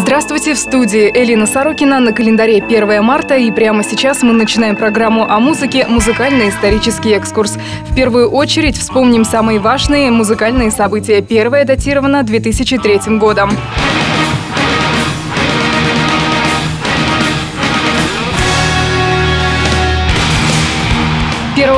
Здравствуйте, в студии Элина Сорокина на календаре 1 марта и прямо сейчас мы начинаем программу о музыке «Музыкальный-исторический экскурс». В первую очередь вспомним самые важные музыкальные события. Первое датировано 2003 годом.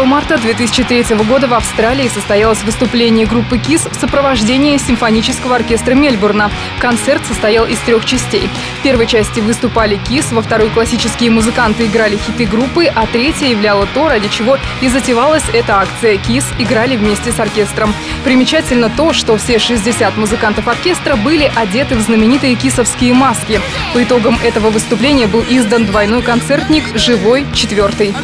1 марта 2003 года в Австралии состоялось выступление группы КИС в сопровождении симфонического оркестра Мельбурна. Концерт состоял из трех частей. В первой части выступали КИС, во второй классические музыканты играли хиты группы, а третья являла то, ради чего и затевалась эта акция. КИС играли вместе с оркестром. Примечательно то, что все 60 музыкантов оркестра были одеты в знаменитые кисовские маски. По итогам этого выступления был издан двойной концертник «Живой четвертый».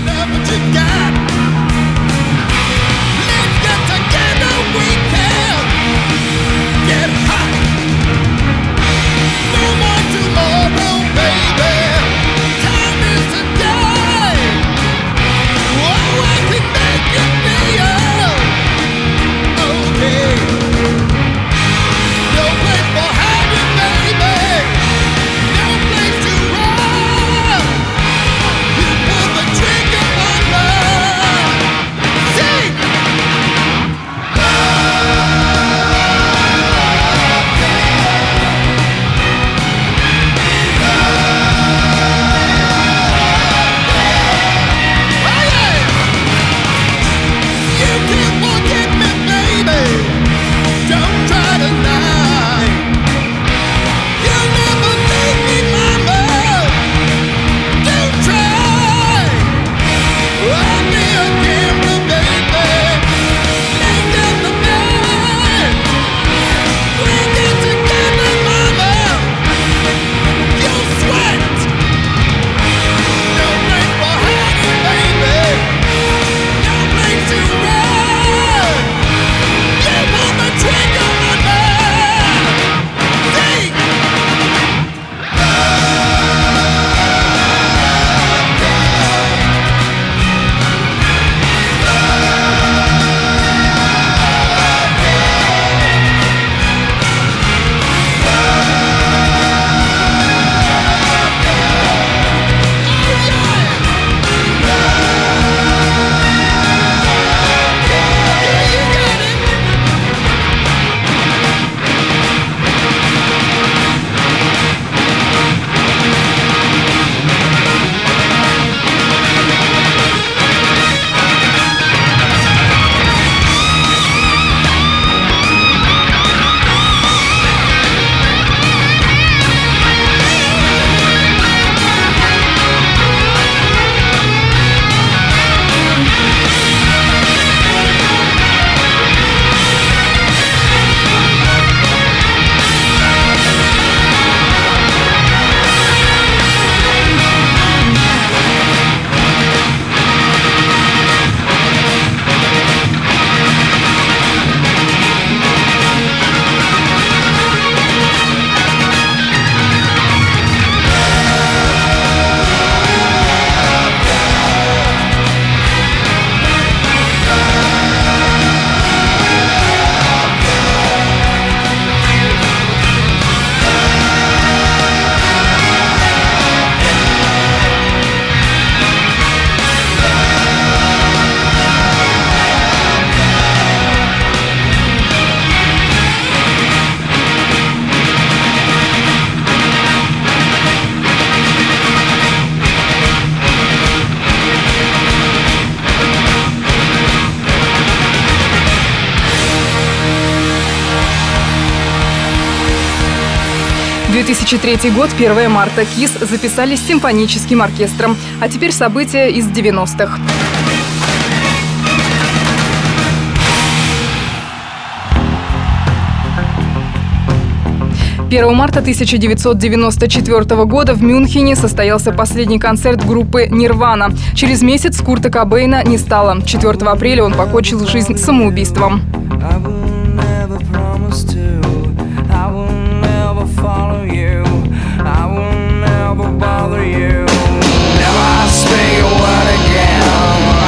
«2003 год, 1 марта. КИС записались с симфоническим оркестром. А теперь события из 90-х. 1 марта 1994 года в Мюнхене состоялся последний концерт группы «Нирвана». Через месяц Курта Кобейна не стало. 4 апреля он покончил жизнь самоубийством. I follow you. I will never bother you. Never speak a word again.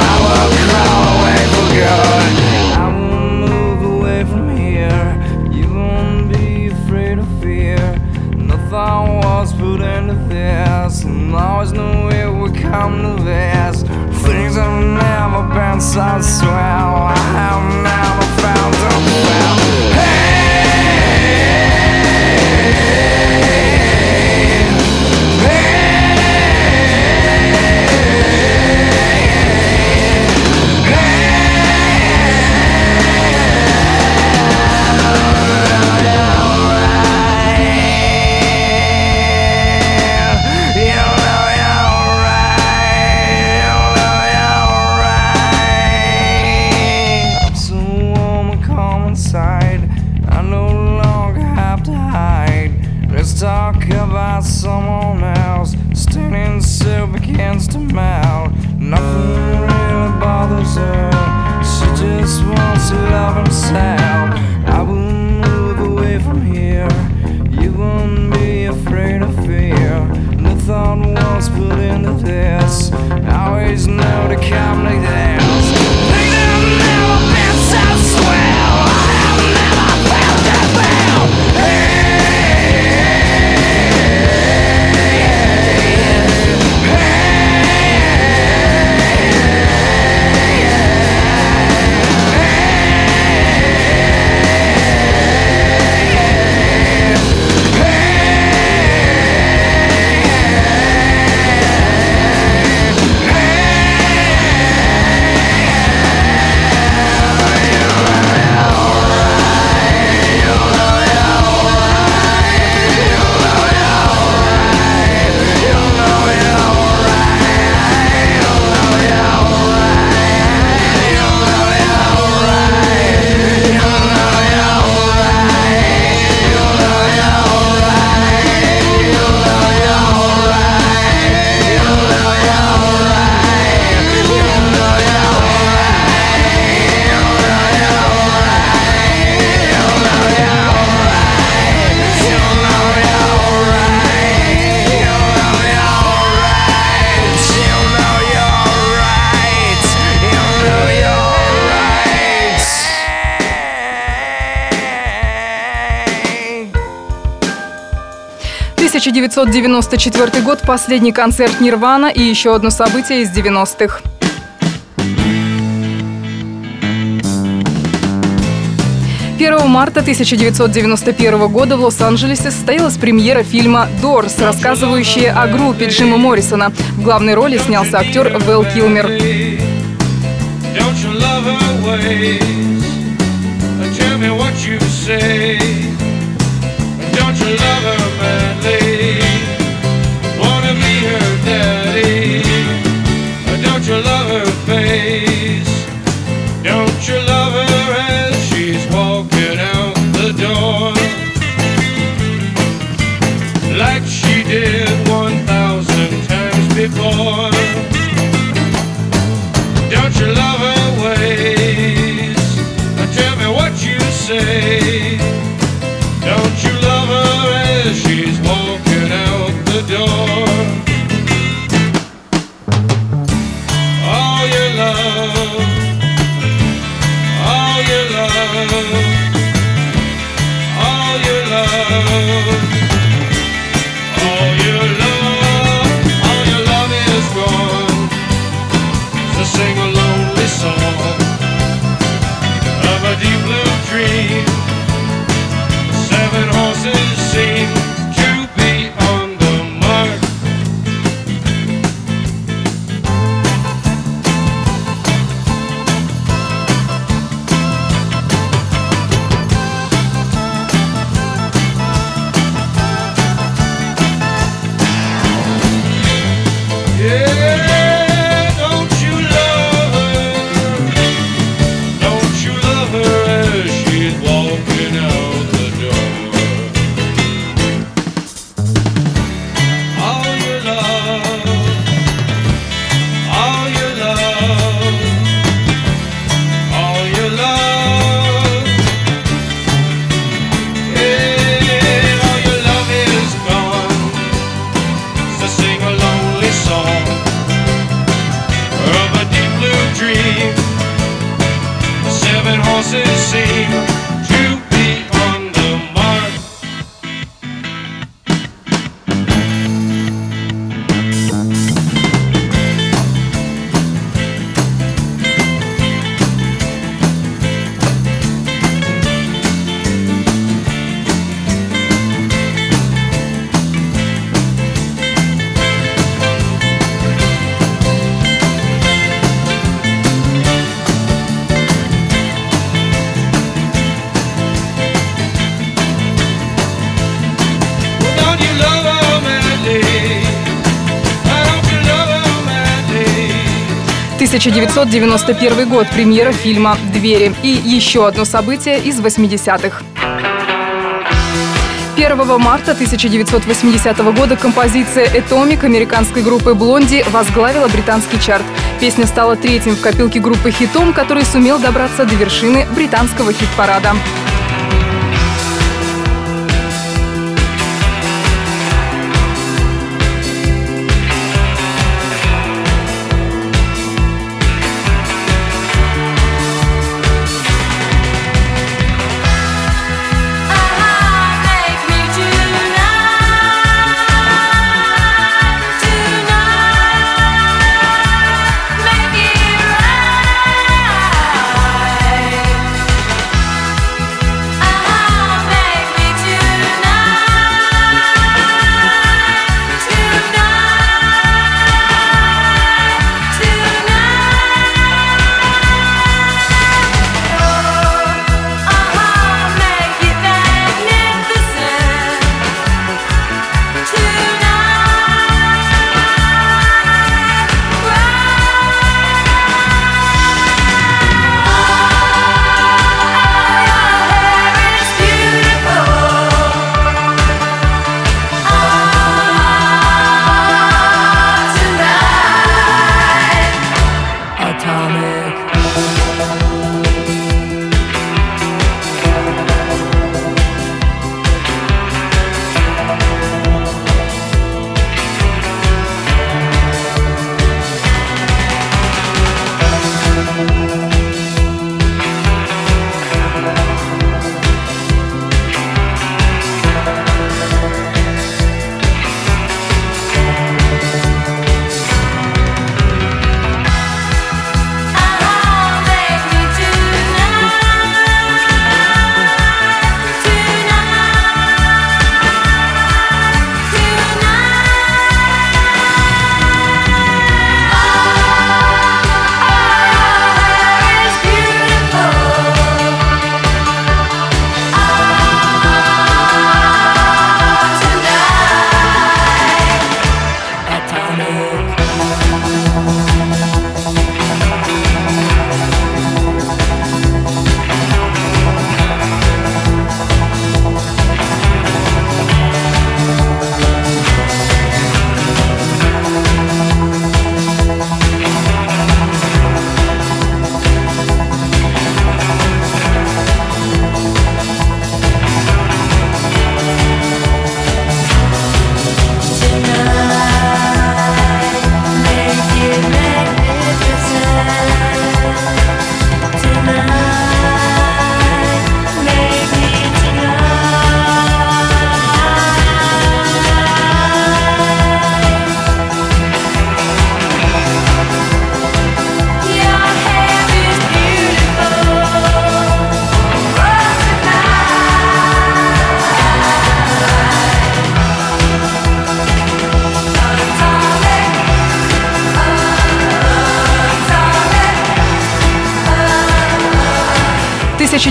I will crawl away for good. I will move away from here. You won't be afraid of fear. Nothing was put into this. And always knew it would come to this. Things have never been so swell. 1994 год, последний концерт Нирвана и еще одно событие из 90-х. марта 1991 года в Лос-Анджелесе состоялась премьера фильма «Дорс», рассказывающая о группе Джима Моррисона. В главной роли снялся актер Вэл Килмер. Don't you love her, man? Oh. 1991 год, премьера фильма «Двери». И еще одно событие из 80-х. 1 марта 1980 года композиция «Этомик» американской группы «Блонди» возглавила британский чарт. Песня стала третьим в копилке группы хитом, который сумел добраться до вершины британского хит-парада.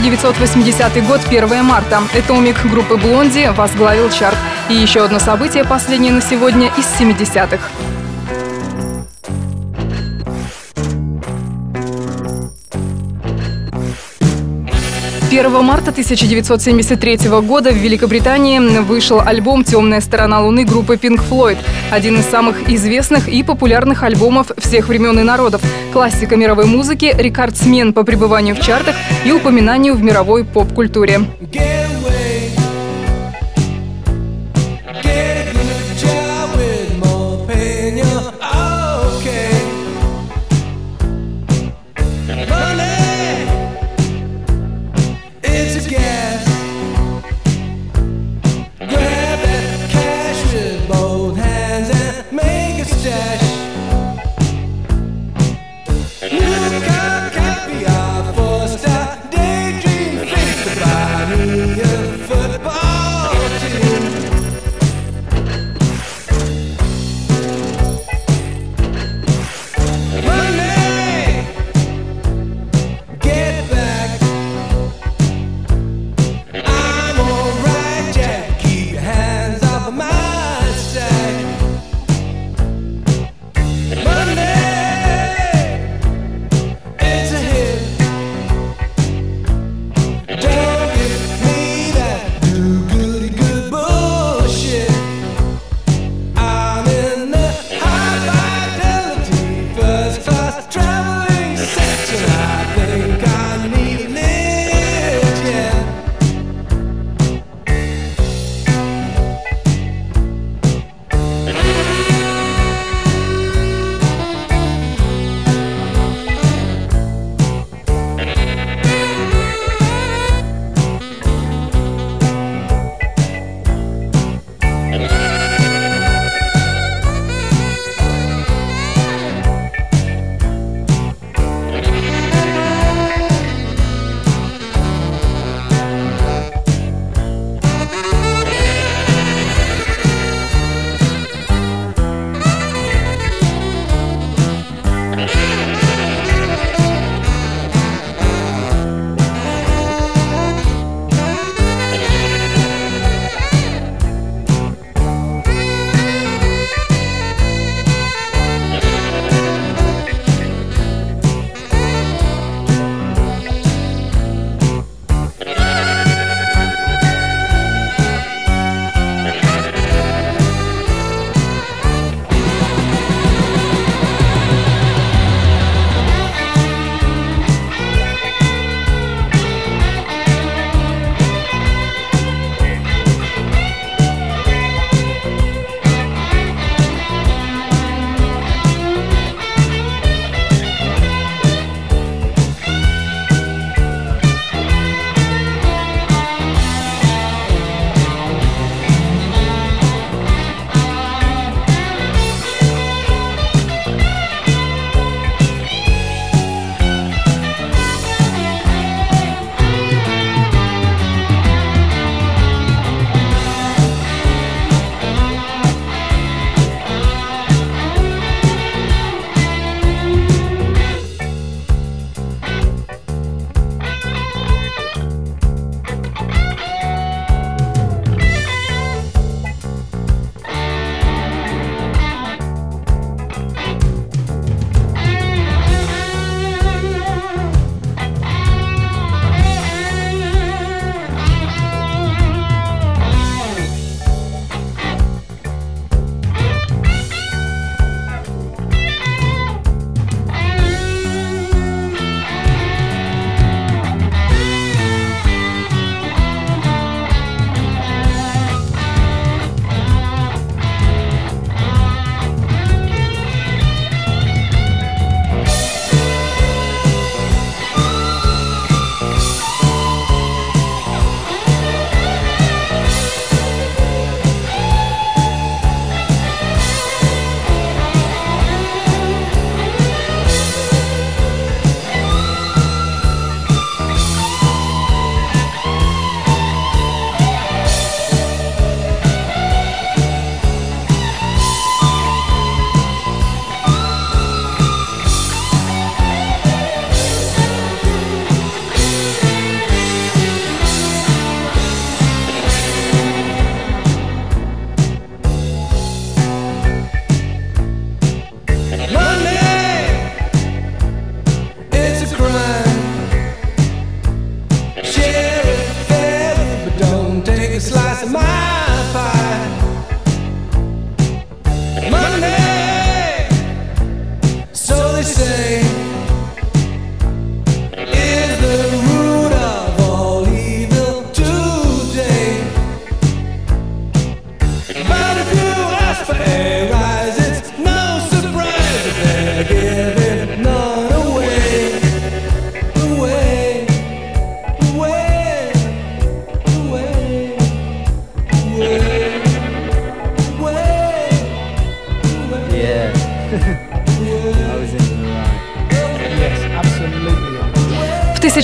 1980 год, 1 марта. Этомик группы «Блонди» возглавил чарт. И еще одно событие, последнее на сегодня, из 70-х. 1 марта 1973 года в Великобритании вышел альбом «Темная сторона Луны» группы Pink Floyd. Один из самых известных и популярных альбомов всех времен и народов. Классика мировой музыки, рекордсмен по пребыванию в чартах и упоминанию в мировой поп-культуре.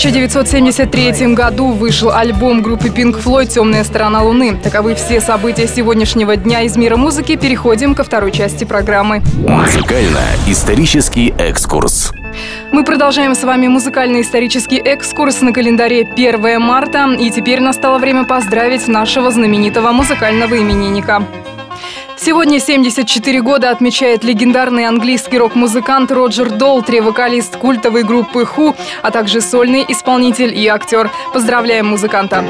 1973 году вышел альбом группы Pink Floyd «Темная сторона Луны». Таковы все события сегодняшнего дня из мира музыки. Переходим ко второй части программы. Музыкально-исторический экскурс. Мы продолжаем с вами музыкально-исторический экскурс на календаре 1 марта. И теперь настало время поздравить нашего знаменитого музыкального именинника. Сегодня 74 года отмечает легендарный английский рок-музыкант Роджер Долтри, вокалист культовой группы Ху, а также сольный исполнитель и актер. Поздравляем музыканта!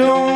Don't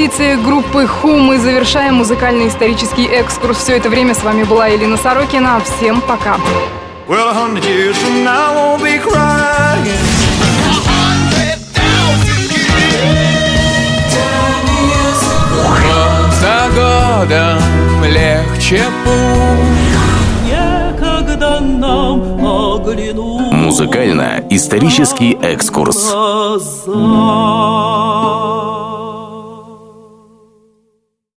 композиции группы Ху мы завершаем музыкальный исторический экскурс. Все это время с вами была Елена Сорокина. Всем пока. За годом легче. Некогда нам оглянуть. Музыкально-исторический экскурс. Глаза.